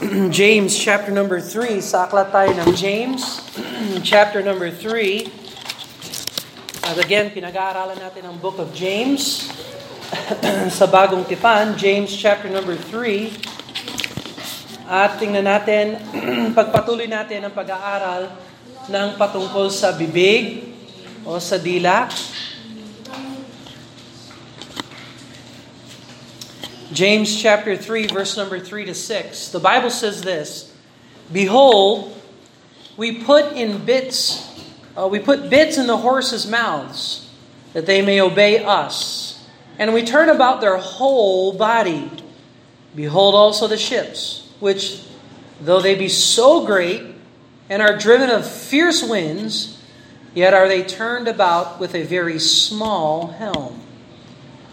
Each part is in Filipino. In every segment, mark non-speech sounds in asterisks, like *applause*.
*clears throat* James chapter number 3. Sa tayo ng James *clears throat* chapter number 3. At again, pinag-aaralan natin ang book of James *clears throat* sa bagong tipan, James chapter number 3. At tingnan natin, pagpatuloy natin ang pag-aaral ng patungkol sa bibig o sa dila. James chapter 3, verse number 3 to 6. The Bible says this Behold, we put in bits, uh, we put bits in the horses' mouths, that they may obey us. And we turn about their whole body. Behold also the ships, which, though they be so great, and are driven of fierce winds, yet are they turned about with a very small helm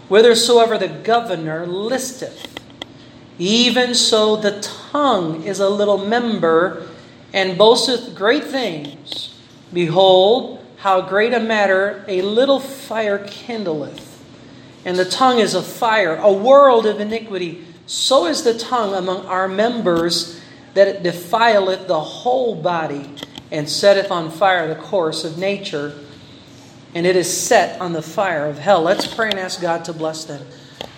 whithersoever the governor listeth. Even so the tongue is a little member, and boasteth great things. Behold, how great a matter a little fire kindleth. And the tongue is a fire, a world of iniquity. So is the tongue among our members, that it defileth the whole body, and setteth on fire the course of nature and it is set on the fire of hell. Let's pray and ask God to bless them.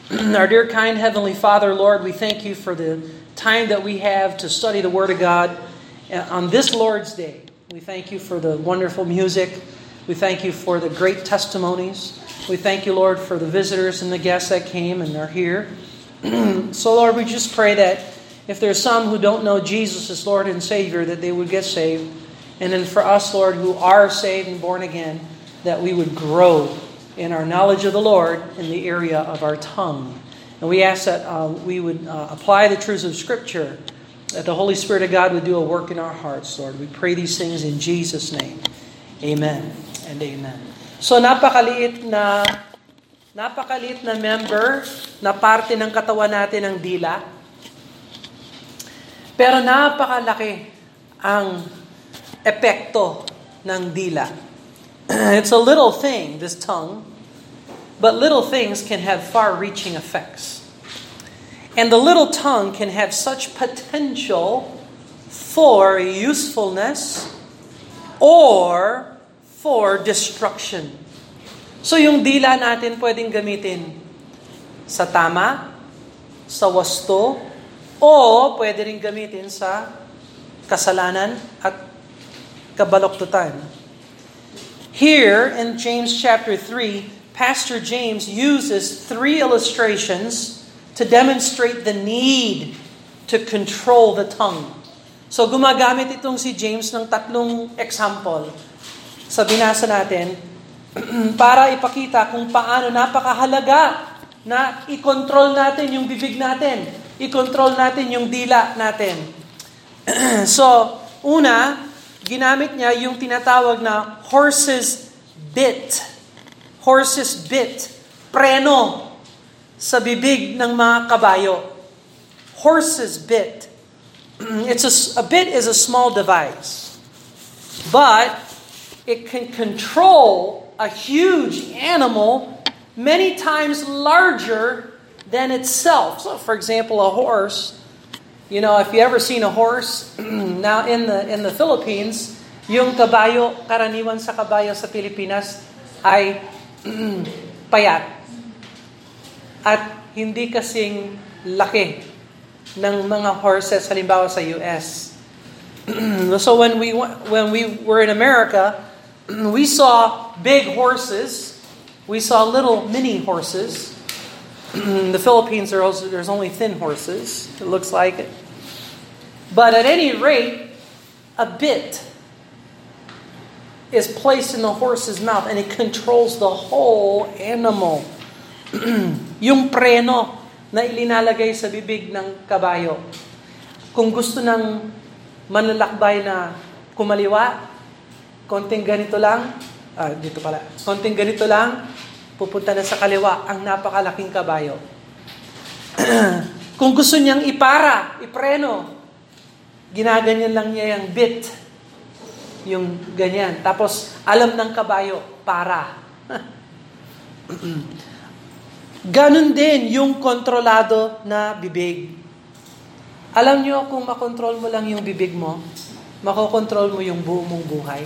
*clears throat* Our dear, kind Heavenly Father, Lord, we thank you for the time that we have to study the Word of God uh, on this Lord's Day. We thank you for the wonderful music. We thank you for the great testimonies. We thank you, Lord, for the visitors and the guests that came and are here. *clears throat* so, Lord, we just pray that if there's some who don't know Jesus as Lord and Savior, that they would get saved. And then for us, Lord, who are saved and born again, that we would grow in our knowledge of the Lord in the area of our tongue. And we ask that uh, we would uh, apply the truths of Scripture, that the Holy Spirit of God would do a work in our hearts, Lord. We pray these things in Jesus' name. Amen and amen. So napakaliit na napakaliit na member na parte ng katawan natin ang dila. Pero napakalaki ang epekto ng dila. *clears throat* it's a little thing, this tongue, but little things can have far reaching effects. And the little tongue can have such potential for usefulness or for destruction. So yung dila natin pwedeng gamitin sa tama, sa wasto, o pwede rin gamitin sa kasalanan at kabaloktutan. Here in James chapter 3, Pastor James uses three illustrations to demonstrate the need to control the tongue. So gumagamit itong si James ng tatlong example sa binasa natin *clears throat* para ipakita kung paano napakahalaga na i-control natin yung bibig natin, i-control natin yung dila natin. *clears throat* so, una, ginamit niya yung tinatawag na horse's bit. Horse's bit. Preno sa bibig ng mga kabayo. Horse's bit. *clears throat* It's a, a bit is a small device. But it can control a huge animal many times larger than itself. So for example, a horse You know, if you ever seen a horse, *clears throat* now in the in the Philippines, yung kabayo, karaniwan sa kabayo sa Pilipinas ay *clears throat* payat. At hindi kasing laki ng mga horses halimbawa sa US. *clears throat* so when we when we were in America, we saw big horses, we saw little mini horses. *clears throat* the Philippines, there's only thin horses. It looks like it. But at any rate, a bit is placed in the horse's mouth and it controls the whole animal. *clears throat* yung preno na ilinalagay sa bibig ng kabayo. Kung gusto ng manlalakbay na kumaliwa, konting ganito lang, ah, dito pala, konting ganito lang, pupunta na sa kaliwa ang napakalaking kabayo. *clears throat* Kung gusto niyang ipara, ipreno, ginaganyan lang niya yung bit. Yung ganyan. Tapos, alam ng kabayo, para. *clears throat* Ganon din yung kontrolado na bibig. Alam niyo kung makontrol mo lang yung bibig mo, makokontrol mo yung buo mong buhay.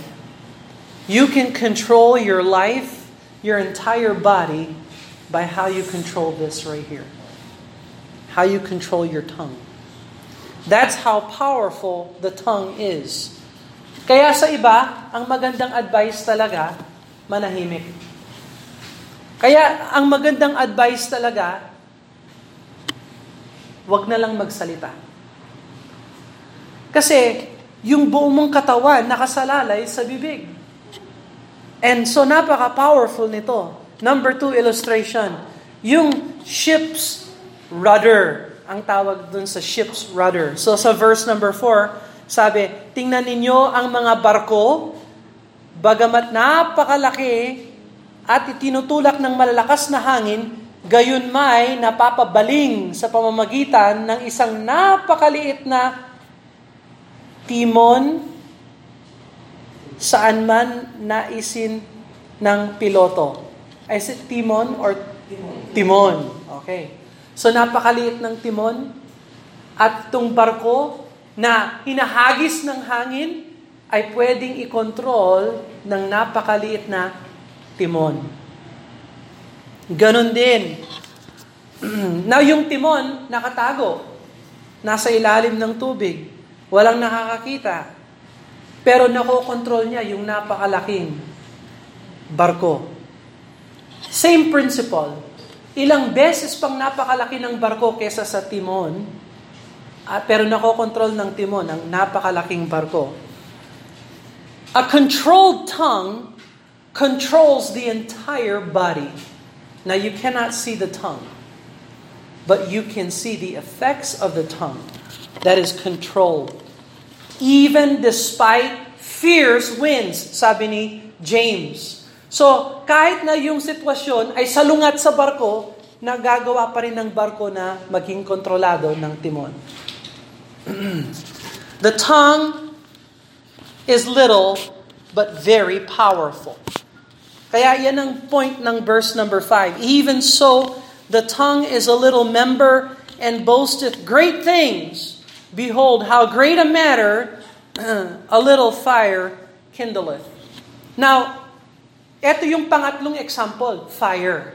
You can control your life, your entire body, by how you control this right here. How you control your tongue. That's how powerful the tongue is. Kaya sa iba, ang magandang advice talaga, manahimik. Kaya ang magandang advice talaga, wag na lang magsalita. Kasi yung buong mong katawan nakasalalay sa bibig. And so napaka-powerful nito. Number two illustration. Yung ship's rudder. Ang tawag dun sa ship's rudder. So sa verse number four, sabi, tingnan ninyo ang mga barko, bagamat napakalaki at itinutulak ng malalakas na hangin, gayon may napapabaling sa pamamagitan ng isang napakaliit na timon saan man naisin ng piloto. Is it timon or timon? Okay. So napakaliit ng timon at itong barko na hinahagis ng hangin ay pwedeng i-control ng napakaliit na timon. Ganon din. *clears throat* Now yung timon nakatago. Nasa ilalim ng tubig. Walang nakakakita. Pero nakokontrol niya yung napakalaking barko. Same principle. Ilang beses pang napakalaki ng barko kesa sa timon, ah, pero nakokontrol ng timon ang napakalaking barko. A controlled tongue controls the entire body. Now you cannot see the tongue, but you can see the effects of the tongue that is controlled. Even despite fierce winds, sabi ni James. So, kahit na yung sitwasyon ay salungat sa barko, nagagawa pa rin ng barko na maging kontrolado ng timon. *clears throat* the tongue is little but very powerful. Kaya yan ang point ng verse number 5. Even so, the tongue is a little member and boasteth great things. Behold, how great a matter uh, a little fire kindleth. Now, ito yung pangatlong example, fire.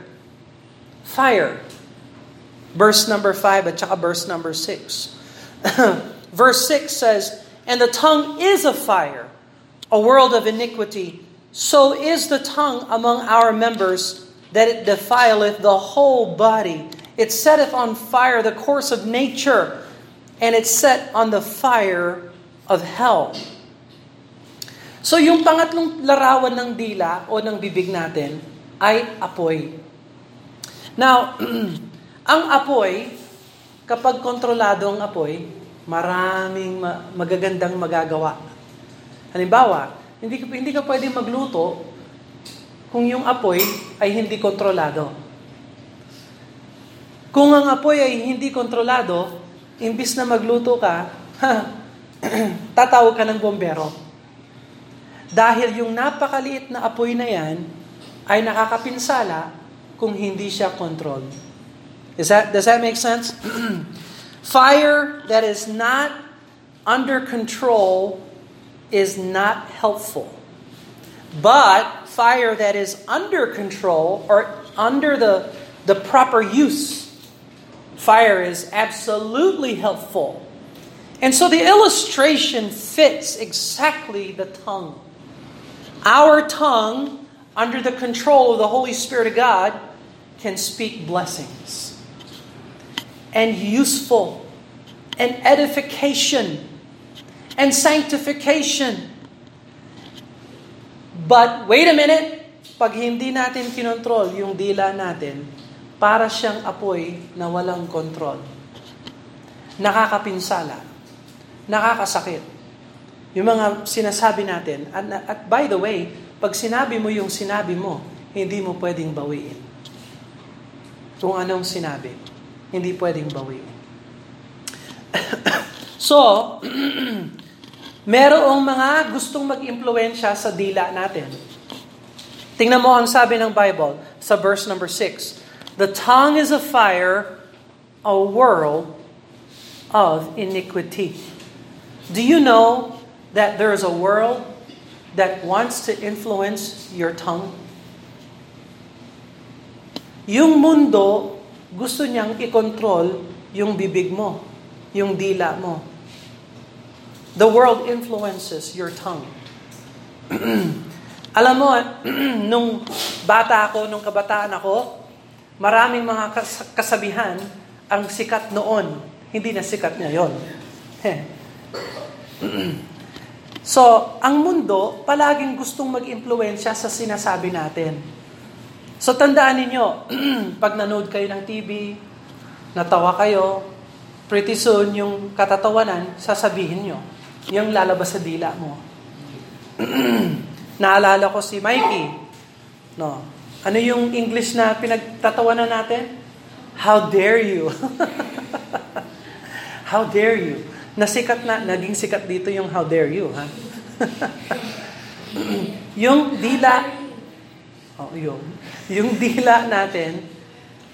Fire. Verse number 5 at saka verse number 6. *coughs* verse 6 says, And the tongue is a fire, a world of iniquity. So is the tongue among our members, that it defileth the whole body. It setteth on fire the course of nature and it's set on the fire of hell. So yung pangatlong larawan ng dila o ng bibig natin ay apoy. Now, *clears throat* ang apoy, kapag kontrolado ang apoy, maraming magagandang magagawa. Halimbawa, hindi hindi ka pwedeng magluto kung yung apoy ay hindi kontrolado. Kung ang apoy ay hindi kontrolado, imbis na magluto ka, *clears throat* tatawag ka ng bombero. Dahil yung napakaliit na apoy na yan ay nakakapinsala kung hindi siya control. Is that, does that make sense? *clears throat* Fire that is not under control is not helpful. But fire that is under control or under the, the proper use Fire is absolutely helpful. And so the illustration fits exactly the tongue. Our tongue, under the control of the Holy Spirit of God, can speak blessings and useful and edification and sanctification. But wait a minute, pag hindi natin kinontrol yung dila natin, para siyang apoy na walang kontrol. Nakakapinsala. Nakakasakit. Yung mga sinasabi natin, at, at by the way, pag sinabi mo yung sinabi mo, hindi mo pwedeng bawiin. Kung anong sinabi, hindi pwedeng bawiin. *coughs* so, *clears throat* merong mga gustong mag-impluensya sa dila natin. Tingnan mo ang sabi ng Bible sa verse number 6. The tongue is a fire, a world of iniquity. Do you know that there is a world that wants to influence your tongue? Yung mundo, gusto niyang i-control yung bibig mo, yung dila mo. The world influences your tongue. *clears throat* Alam mo, *clears throat* nung bata ako, nung kabataan ako, maraming mga kasabihan ang sikat noon. Hindi na sikat ngayon. *clears throat* so, ang mundo, palaging gustong mag-impluensya sa sinasabi natin. So, tandaan ninyo, *clears throat* pag nanood kayo ng TV, natawa kayo, pretty soon, yung katatawanan, sasabihin nyo. Yung lalabas sa dila mo. *clears throat* Naalala ko si Mikey. No. Ano yung English na pinagtatawanan natin? How dare you? *laughs* how dare you? Nasikat na, naging sikat dito yung how dare you, ha? *laughs* yung dila, oh, yung, yung dila natin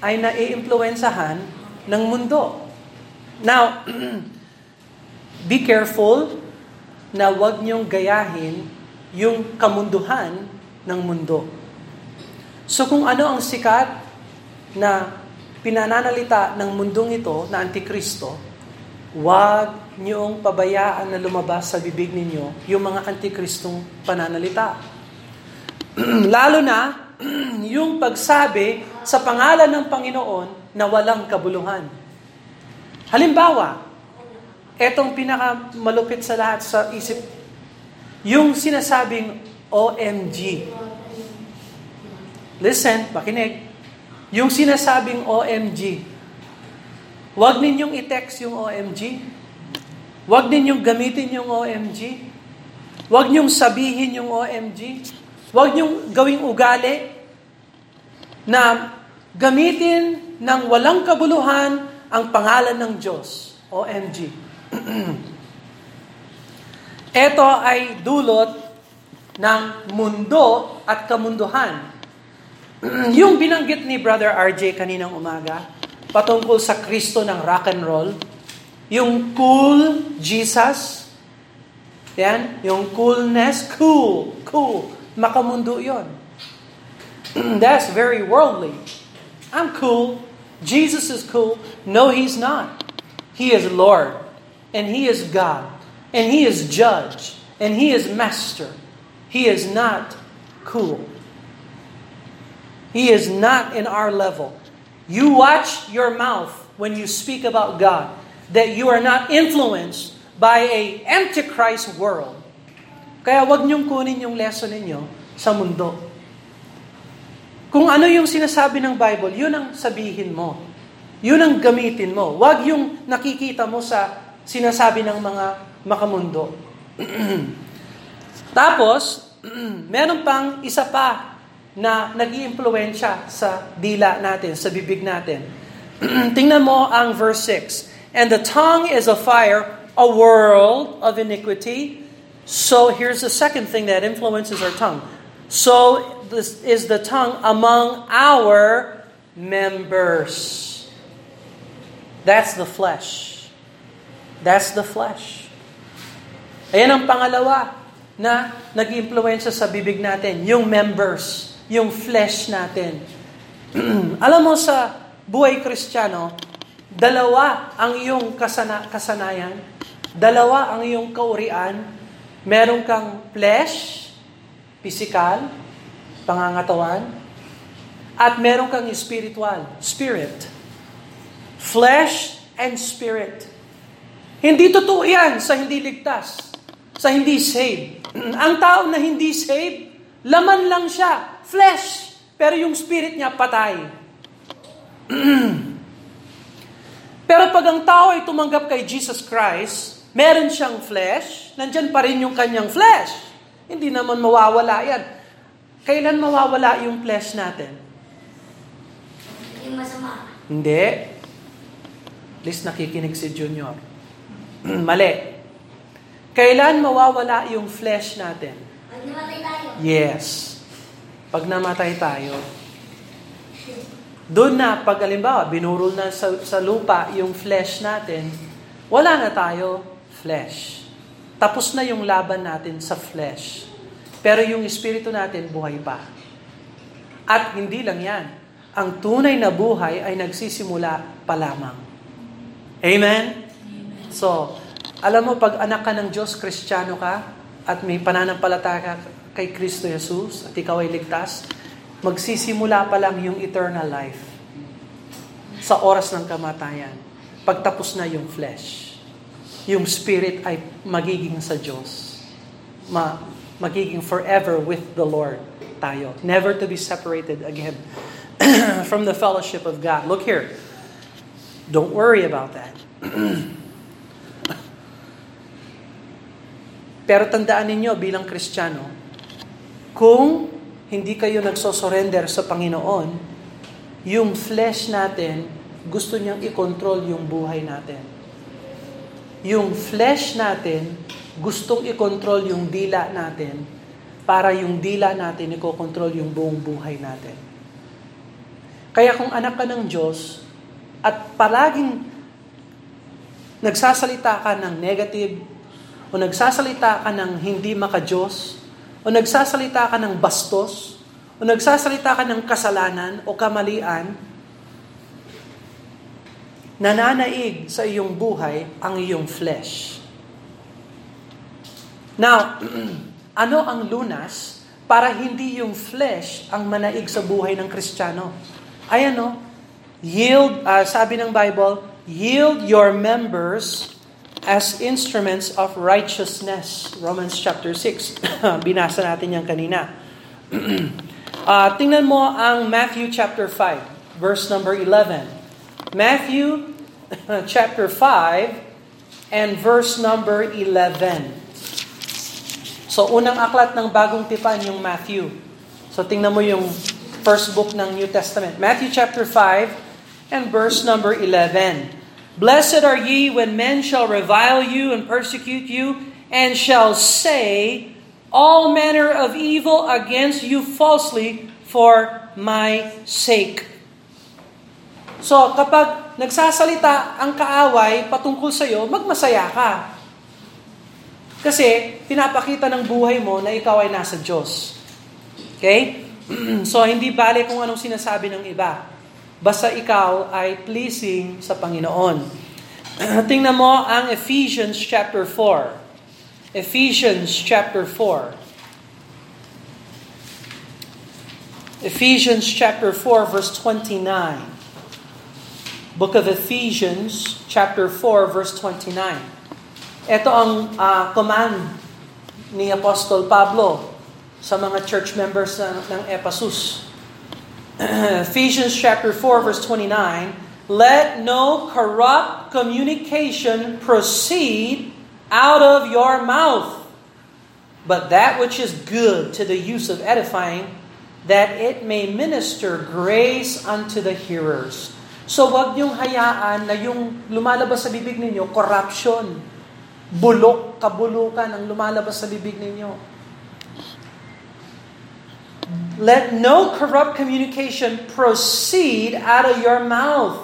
ay naiimpluwensahan ng mundo. Now, *clears throat* be careful na wag niyong gayahin yung kamunduhan ng mundo. So kung ano ang sikat na pinananalita ng mundong ito na Antikristo, huwag niyong pabayaan na lumabas sa bibig ninyo yung mga Antikristong pananalita. *clears throat* Lalo na *clears throat* yung pagsabi sa pangalan ng Panginoon na walang kabuluhan. Halimbawa, etong pinakamalupit sa lahat sa isip, yung sinasabing OMG. Listen, makinig. Yung sinasabing OMG, huwag ninyong i-text yung OMG. Huwag ninyong gamitin yung OMG. Huwag ninyong sabihin yung OMG. Huwag ninyong gawing ugali na gamitin ng walang kabuluhan ang pangalan ng Diyos. OMG. Ito *clears throat* ay dulot ng mundo at kamunduhan *clears throat* yung binanggit ni Brother RJ kaninang umaga, patungkol sa Kristo ng rock and roll, yung cool Jesus, yan, yung coolness, cool, cool, makamundo yon. *clears throat* That's very worldly. I'm cool. Jesus is cool. No, He's not. He is Lord, and He is God, and He is Judge, and He is Master. He is not cool. He is not in our level. You watch your mouth when you speak about God, that you are not influenced by a antichrist world. Kaya wag niyong kunin yung lesson ninyo sa mundo. Kung ano yung sinasabi ng Bible, yun ang sabihin mo. Yun ang gamitin mo. Wag yung nakikita mo sa sinasabi ng mga makamundo. *clears throat* Tapos, *clears throat* meron pang isa pa na nag sa dila natin, sa bibig natin. *clears throat* Tingnan mo ang verse 6. And the tongue is a fire, a world of iniquity. So here's the second thing that influences our tongue. So this is the tongue among our members. That's the flesh. That's the flesh. Ayan ang pangalawa na nag-influensya sa bibig natin, yung members yung flesh natin. *clears throat* Alam mo sa buhay kristyano, dalawa ang iyong kasana, kasanayan, dalawa ang iyong kaurian, meron kang flesh, physical, pangangatawan, at meron kang spiritual, spirit. Flesh and spirit. Hindi totoo yan sa hindi ligtas, sa hindi saved. *clears throat* ang tao na hindi saved, laman lang siya, flesh, pero yung spirit niya patay. *clears throat* pero pag ang tao ay tumanggap kay Jesus Christ, meron siyang flesh, nandyan pa rin yung kanyang flesh. Hindi naman mawawala yan. Kailan mawawala yung flesh natin? Yung masama. Hindi. At least nakikinig si Junior. *clears throat* Mali. Kailan mawawala yung flesh natin? Pag namatay tayo. Yes pag namatay tayo, doon na, pag alimbawa, binurol na sa, sa lupa yung flesh natin, wala na tayo flesh. Tapos na yung laban natin sa flesh. Pero yung espiritu natin buhay pa. At hindi lang yan. Ang tunay na buhay ay nagsisimula pa lamang. Amen? So, alam mo, pag anak ka ng Diyos, kristyano ka, at may pananampalataya ka kay Kristo Jesus, at ikaw ay ligtas, magsisimula pa lang yung eternal life sa oras ng kamatayan. Pagtapos na yung flesh. Yung spirit ay magiging sa Diyos. Ma magiging forever with the Lord tayo. Never to be separated again *clears throat* from the fellowship of God. Look here. Don't worry about that. *clears throat* Pero tandaan ninyo bilang Kristiyano, kung hindi kayo nagsosurrender sa Panginoon, yung flesh natin, gusto niyang i-control yung buhay natin. Yung flesh natin, gustong i-control yung dila natin para yung dila natin i-control yung buong buhay natin. Kaya kung anak ka ng Diyos at palaging nagsasalita ka ng negative o nagsasalita ka ng hindi maka-Diyos o nagsasalita ka ng bastos o nagsasalita ka ng kasalanan o kamalian, nananaig sa iyong buhay ang iyong flesh. Now, *clears throat* ano ang lunas para hindi yung flesh ang manaig sa buhay ng Kristiyano? Ay ano, yield, uh, sabi ng Bible, yield your members as instruments of righteousness. Romans chapter 6. *laughs* Binasa natin yan kanina. uh, *clears throat* tingnan mo ang Matthew chapter 5, verse number 11. Matthew *laughs* chapter 5 and verse number 11. So, unang aklat ng bagong tipan yung Matthew. So, tingnan mo yung first book ng New Testament. Matthew chapter 5 and verse number 11. Blessed are ye when men shall revile you and persecute you, and shall say all manner of evil against you falsely for my sake. So, kapag nagsasalita ang kaaway patungkol sa iyo, magmasaya ka. Kasi, pinapakita ng buhay mo na ikaw ay nasa Diyos. Okay? *clears throat* so, hindi bale kung anong sinasabi ng iba. Basta ikaw ay pleasing sa Panginoon. *clears throat* Tingnan mo ang Ephesians chapter 4. Ephesians chapter 4. Ephesians chapter 4 verse 29. Book of Ephesians chapter 4 verse 29. Ito ang uh, command ni Apostol Pablo sa mga church members ng, ng Ephesus. *clears throat* Ephesians chapter 4 verse 29, Let no corrupt communication proceed out of your mouth, but that which is good to the use of edifying, that it may minister grace unto the hearers. So wag niyong hayaan na yung lumalabas sa bibig ninyo, corruption, bulok, kabulukan ang lumalabas sa bibig ninyo. Let no corrupt communication proceed out of your mouth,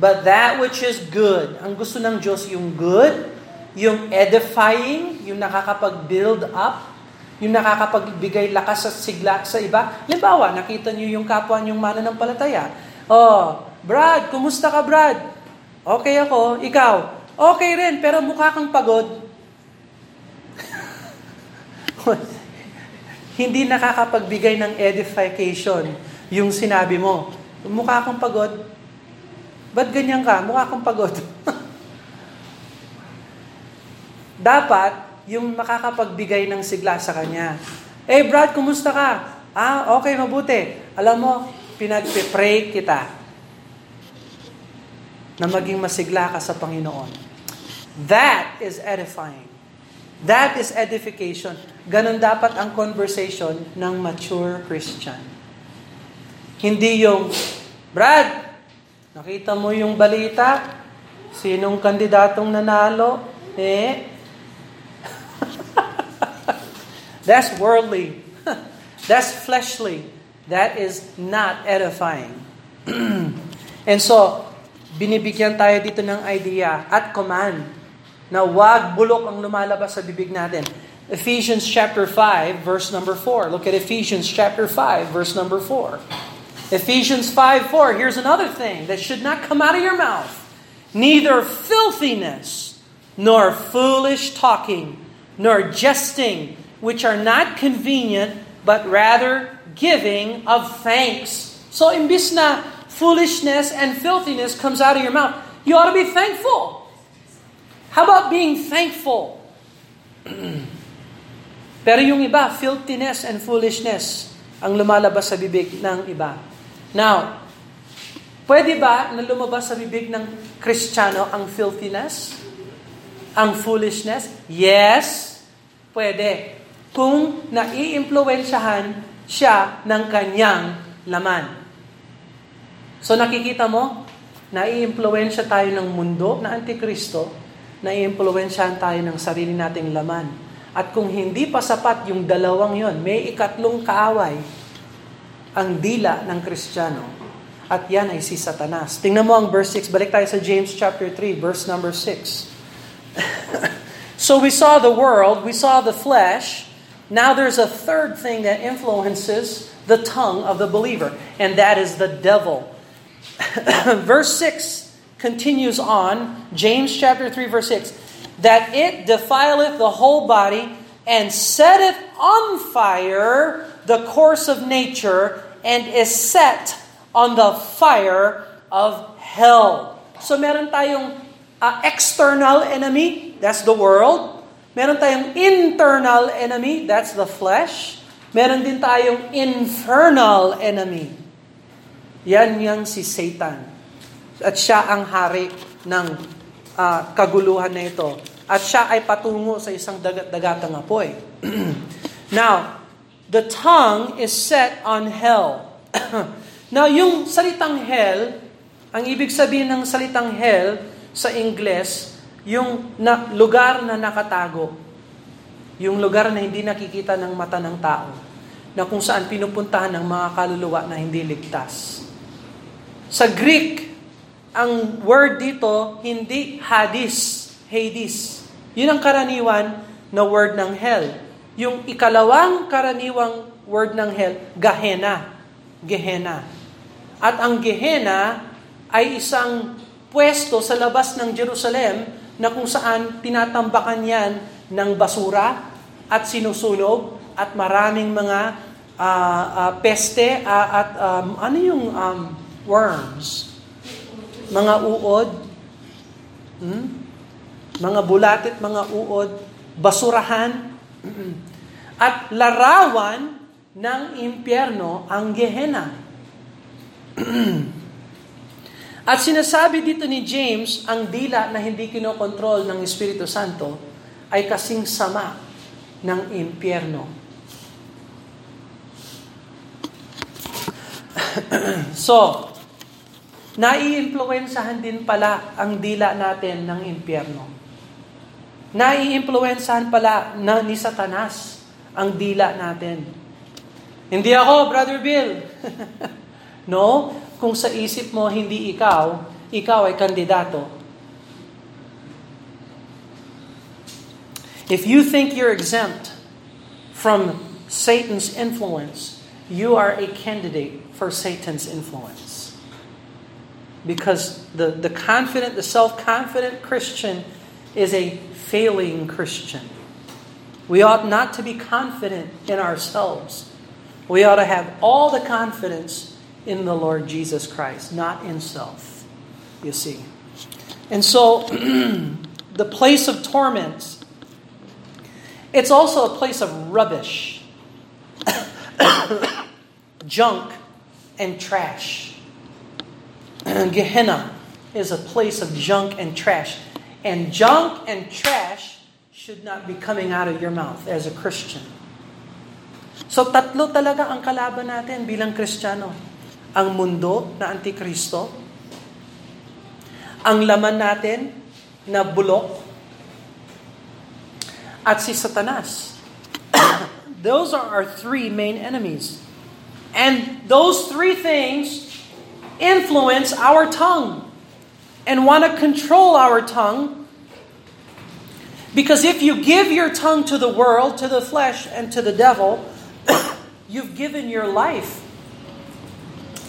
but that which is good. Ang gusto ng Diyos yung good, yung edifying, yung nakakapag-build up, yung nakakapagbigay lakas at sigla sa iba. Limbawa, nakita niyo yung kapwa niyong mananampalataya. Oh, Brad, kumusta ka Brad? Okay ako, ikaw. Okay rin, pero mukha kang pagod. *laughs* Hindi nakakapagbigay ng edification yung sinabi mo. Mukha kang pagod. Ba't ganyan ka? Mukha kang pagod. *laughs* Dapat, yung makakapagbigay ng sigla sa kanya. Eh, hey, Brad, kumusta ka? Ah, okay, mabuti. Alam mo, pinag-pray kita na maging masigla ka sa Panginoon. That is edifying. That is edification. Ganon dapat ang conversation ng mature Christian. Hindi yung, Brad, nakita mo yung balita? Sinong kandidatong nanalo? Eh? *laughs* That's worldly. *laughs* That's fleshly. That is not edifying. *clears throat* And so, binibigyan tayo dito ng idea at command na wag bulok ang lumalabas sa bibig natin. Ephesians chapter 5 verse number 4. Look at Ephesians chapter 5 verse number 4. Ephesians 5 4. Here's another thing that should not come out of your mouth. Neither filthiness, nor foolish talking, nor jesting, which are not convenient, but rather giving of thanks. So, imbis na foolishness and filthiness comes out of your mouth, you ought to be thankful. How about being thankful? *clears throat* Pero yung iba, filthiness and foolishness ang lumalabas sa bibig ng iba. Now, pwede ba na lumabas sa bibig ng Kristiyano ang filthiness? Ang foolishness? Yes, pwede. Kung naiimpluwensyahan siya ng kanyang laman. So nakikita mo, naiimpluwensya tayo ng mundo na antikristo, naiimpluwensyahan tayo ng sarili nating laman. At kung hindi pa sapat yung dalawang yon, may ikatlong kaaway, ang dila ng Kristiyano. At yan ay si Satanas. Tingnan mo ang verse 6. Balik tayo sa James chapter 3, verse number 6. *laughs* so we saw the world, we saw the flesh. Now there's a third thing that influences the tongue of the believer, and that is the devil. *laughs* verse 6 continues on, James chapter 3, verse 6 that it defileth the whole body and setteth on fire the course of nature and is set on the fire of hell. So meron tayong uh, external enemy, that's the world. Meron tayong internal enemy, that's the flesh. Meron din tayong infernal enemy. Yan si Satan. At siya ang hari ng uh, kaguluhan na ito. At siya ay patungo sa isang dagat-dagatang apoy. *clears throat* Now, the tongue is set on hell. *clears throat* Now, yung salitang hell, ang ibig sabihin ng salitang hell sa Ingles, yung na, lugar na nakatago. Yung lugar na hindi nakikita ng mata ng tao. Na kung saan pinupuntahan ng mga kaluluwa na hindi ligtas. Sa Greek, ang word dito, hindi Hades, Hades. Yun ang karaniwan na word ng hell. Yung ikalawang karaniwang word ng hell, Gehenna. Gehenna. At ang Gehenna ay isang pwesto sa labas ng Jerusalem na kung saan tinatambakan yan ng basura at sinusunog at maraming mga uh, uh, peste uh, at um, ano yung um, worms? Mga uod, hmm? mga bulatit, mga uod, basurahan, *clears throat* at larawan ng impyerno ang Gehenna. *clears throat* at sinasabi dito ni James, ang dila na hindi kinokontrol ng Espiritu Santo ay kasing sama ng impyerno. *clears throat* so, naiimpluwensahan din pala ang dila natin ng impyerno. Naiimpluwensahan pala na ni Satanas ang dila natin. Hindi ako, Brother Bill. *laughs* no, kung sa isip mo hindi ikaw, ikaw ay kandidato. If you think you're exempt from Satan's influence, you are a candidate for Satan's influence. Because the, the confident, the self confident Christian is a failing Christian. We ought not to be confident in ourselves. We ought to have all the confidence in the Lord Jesus Christ, not in self, you see. And so, *clears throat* the place of torment, it's also a place of rubbish, *coughs* junk, and trash. *clears throat* Gehenna is a place of junk and trash. And junk and trash should not be coming out of your mouth as a Christian. So tatlo talaga ang kalaban natin bilang Kristiyano. Ang mundo na antikristo, ang laman natin na bulok, at si Satanas. *coughs* those are our three main enemies. And those three things influence our tongue and want to control our tongue Because if you give your tongue to the world, to the flesh, and to the devil, *coughs* you've given your life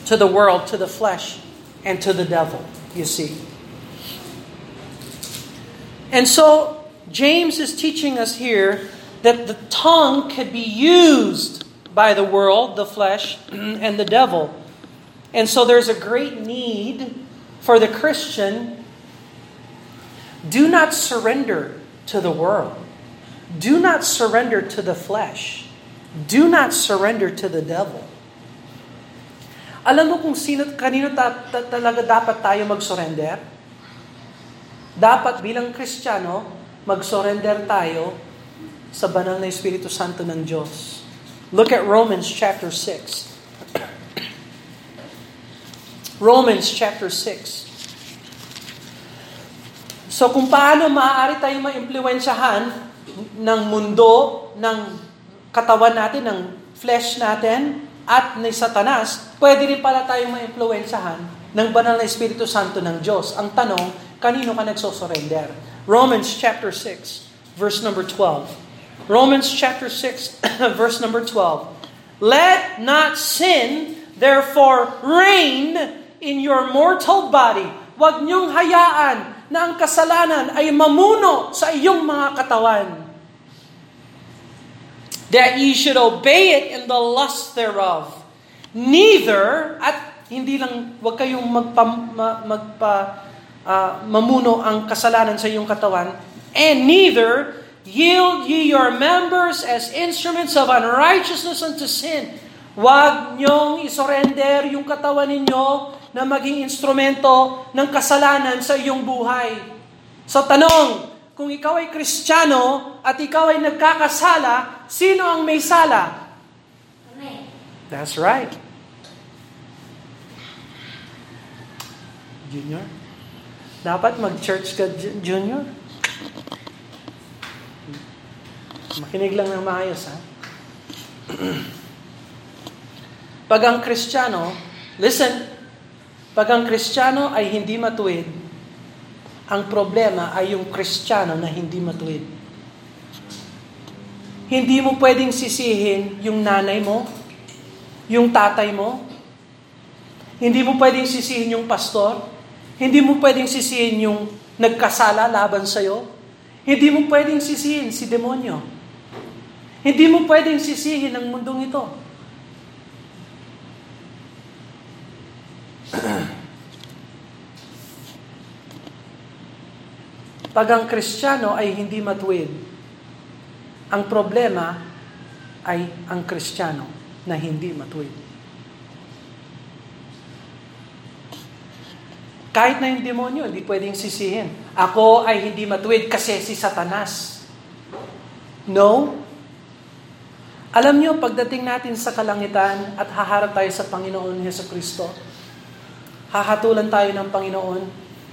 to the world, to the flesh, and to the devil, you see. And so, James is teaching us here that the tongue could be used by the world, the flesh, *coughs* and the devil. And so there's a great need for the Christian. Do not surrender to the world. Do not surrender to the flesh. Do not surrender to the devil. Alam mo kung sino, kanino ta, ta, talaga dapat tayo mag-surrender? Dapat bilang Kristiyano, mag-surrender tayo sa banal na Espiritu Santo ng Diyos. Look at Romans chapter 6. Romans chapter 6. So kung paano maaari tayong maimpluwensyahan ng mundo, ng katawan natin, ng flesh natin, at ni Satanas, pwede rin pala tayong maimpluwensyahan ng banal na Espiritu Santo ng Diyos. Ang tanong, kanino ka nagsosurrender? Romans chapter 6, verse number 12. Romans chapter 6, *clears throat* verse number 12. Let not sin, therefore, reign in your mortal body. Huwag niyong hayaan na ang kasalanan ay mamuno sa iyong mga katawan. That ye should obey it in the lust thereof. Neither, at hindi lang, huwag kayong magpa, magpa uh, mamuno ang kasalanan sa iyong katawan, and neither yield ye your members as instruments of unrighteousness unto sin. Huwag niyong isurrender yung katawan ninyo na maging instrumento ng kasalanan sa iyong buhay. So tanong, kung ikaw ay kristyano at ikaw ay nagkakasala, sino ang may sala? Kami. That's right. Junior? Dapat mag-church ka, Junior? Makinig lang ng maayos, ha? *clears throat* Pag ang kristyano, listen, pag ang kristyano ay hindi matuwid, ang problema ay yung kristyano na hindi matuwid. Hindi mo pwedeng sisihin yung nanay mo, yung tatay mo, hindi mo pwedeng sisihin yung pastor, hindi mo pwedeng sisihin yung nagkasala laban sa'yo, hindi mo pwedeng sisihin si demonyo. Hindi mo pwedeng sisihin ang mundong ito. *clears throat* Pag ang kristyano ay hindi matuwid, ang problema ay ang kristyano na hindi matuwid. Kahit na yung demonyo, hindi pwedeng sisihin. Ako ay hindi matuwid kasi si Satanas. No. Alam nyo, pagdating natin sa kalangitan at haharap tayo sa Panginoon Heso Kristo, hahatulan tayo ng Panginoon,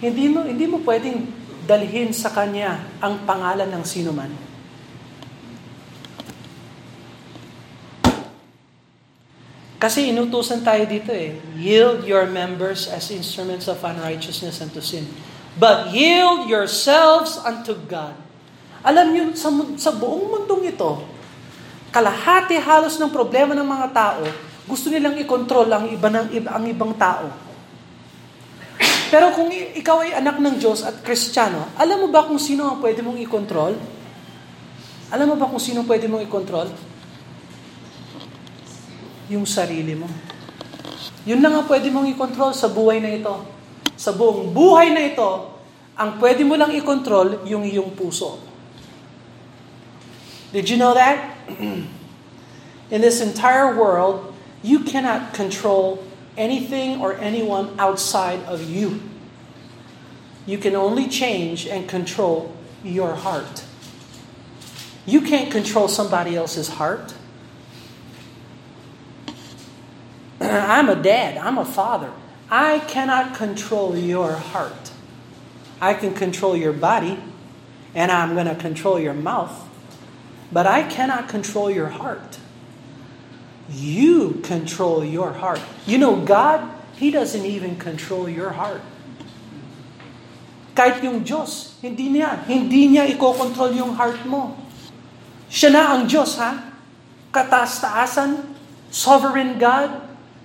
hindi mo, hindi mo pwedeng dalhin sa Kanya ang pangalan ng sino man. Kasi inutusan tayo dito eh, yield your members as instruments of unrighteousness unto sin. But yield yourselves unto God. Alam niyo, sa, sa buong mundong ito, kalahati halos ng problema ng mga tao, gusto nilang i-control ang, iba ng, ang ibang tao. Pero kung ikaw ay anak ng Diyos at Kristiyano, alam mo ba kung sino ang pwede mong i-control? Alam mo ba kung sino pwede mong i-control? Yung sarili mo. Yun lang ang pwede mong i-control sa buhay na ito. Sa buong buhay na ito, ang pwede mo lang i-control yung iyong puso. Did you know that? *clears throat* In this entire world, you cannot control anything or anyone outside of you. You can only change and control your heart. You can't control somebody else's heart. *clears throat* I'm a dad, I'm a father. I cannot control your heart. I can control your body, and I'm going to control your mouth, but I cannot control your heart. You control your heart. You know, God, He doesn't even control your heart. Kahit yung Diyos, Hindi niya. Hindi niya ikokontrol yung heart mo. Siya na ang Diyos, ha? Kataas-taasan, sovereign God,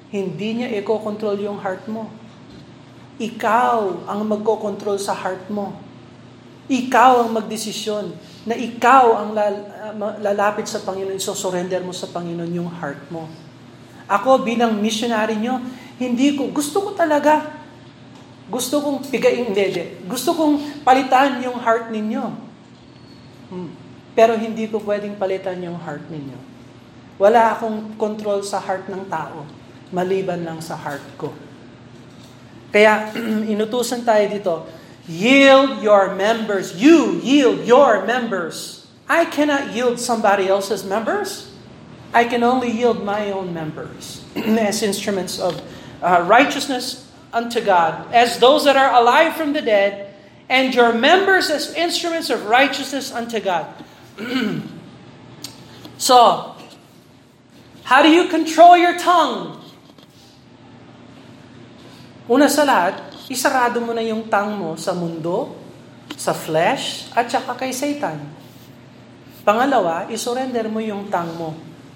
hindi niya ikokontrol yung heart mo. Ikaw ang magkokontrol sa heart mo. Ikaw ang magdesisyon na ikaw ang lalapit sa Panginoon, isosurrender mo sa Panginoon yung heart mo. Ako bilang missionary nyo, hindi ko, gusto ko talaga gusto kong pigain, hindi, hindi. Gusto kong palitan yung heart ninyo. Hmm. Pero hindi ko pwedeng palitan yung heart ninyo. Wala akong control sa heart ng tao, maliban lang sa heart ko. Kaya *clears throat* inutusan tayo dito, yield your members. You yield your members. I cannot yield somebody else's members. I can only yield my own members *clears throat* as instruments of uh, righteousness unto God, as those that are alive from the dead, and your members as instruments of righteousness unto God. *clears throat* so, how do you control your tongue? Una isarado mo na yung tongue mo sa mundo, sa flesh, at saka kay Satan. Pangalawa, isurrender mo yung tongue mo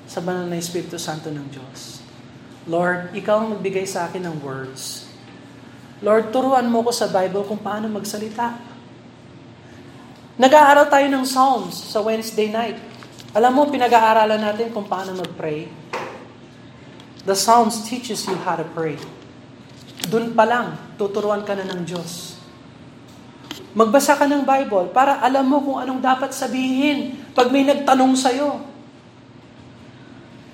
sa banal na Espiritu Santo ng Diyos. Lord, Ikaw ang magbigay sa akin ng words Lord, turuan mo ko sa Bible kung paano magsalita. Nag-aaral tayo ng Psalms sa Wednesday night. Alam mo, pinag-aaralan natin kung paano mag-pray. The Psalms teaches you how to pray. Doon pa lang, tuturuan ka na ng Diyos. Magbasa ka ng Bible para alam mo kung anong dapat sabihin pag may nagtanong sa'yo.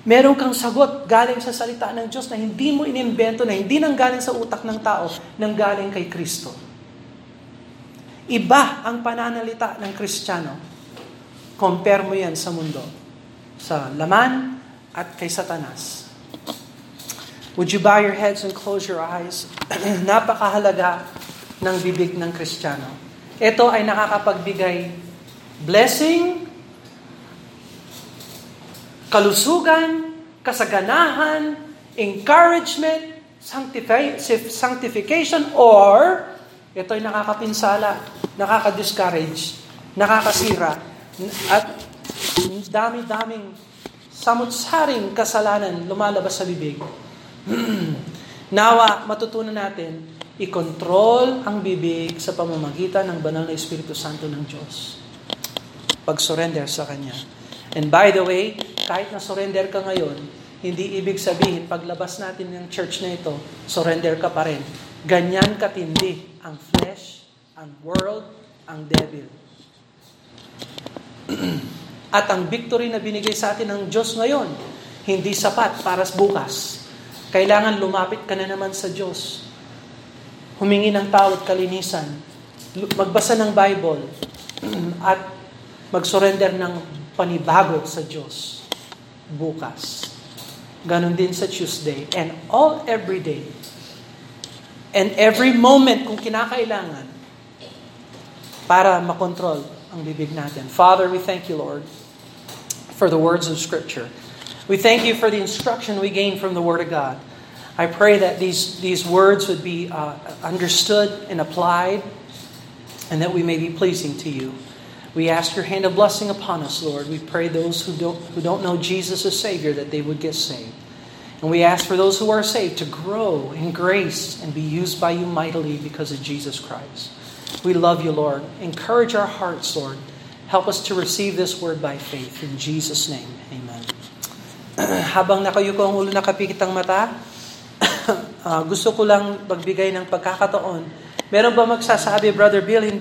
Meron kang sagot galing sa salita ng Diyos na hindi mo inimbento, na hindi nang galing sa utak ng tao, nang galing kay Kristo. Iba ang pananalita ng Kristiyano. Compare mo yan sa mundo. Sa laman at kay Satanas. Would you bow your heads and close your eyes? *clears throat* Napakahalaga ng bibig ng Kristiyano. Ito ay nakakapagbigay blessing kalusugan, kasaganahan, encouragement, sanctification, or ito ay nakakapinsala, nakaka-discourage, nakakasira, at dami-daming samut-saring kasalanan lumalabas sa bibig. *clears throat* Nawa, matutunan natin, i-control ang bibig sa pamamagitan ng banal na Espiritu Santo ng Diyos. Pag-surrender sa Kanya. And by the way, kahit na surrender ka ngayon, hindi ibig sabihin paglabas natin ng church na ito, surrender ka pa rin. Ganyan katindi ang flesh, ang world, ang devil. *clears throat* At ang victory na binigay sa atin ng Diyos ngayon, hindi sapat para bukas. Kailangan lumapit ka na naman sa Diyos. Humingi ng tawad kalinisan. Magbasa ng Bible. At mag-surrender ng panibago sa Diyos bukas. Ganon din sa Tuesday. And all every day. And every moment kung kinakailangan para makontrol ang bibig natin. Father, we thank you, Lord, for the words of Scripture. We thank you for the instruction we gain from the Word of God. I pray that these, these words would be uh, understood and applied and that we may be pleasing to you. We ask your hand of blessing upon us, Lord. We pray those who don't, who don't know Jesus as Savior that they would get saved. And we ask for those who are saved to grow in grace and be used by you mightily because of Jesus Christ. We love you, Lord. Encourage our hearts, Lord. Help us to receive this word by faith. In Jesus' name, amen. *clears throat* Habang nakayuko ang ulo nakapikit ang mata, uh, *clears throat* gusto ko lang magbigay ng pagkakataon. Meron ba magsasabi, Brother Bill, hindi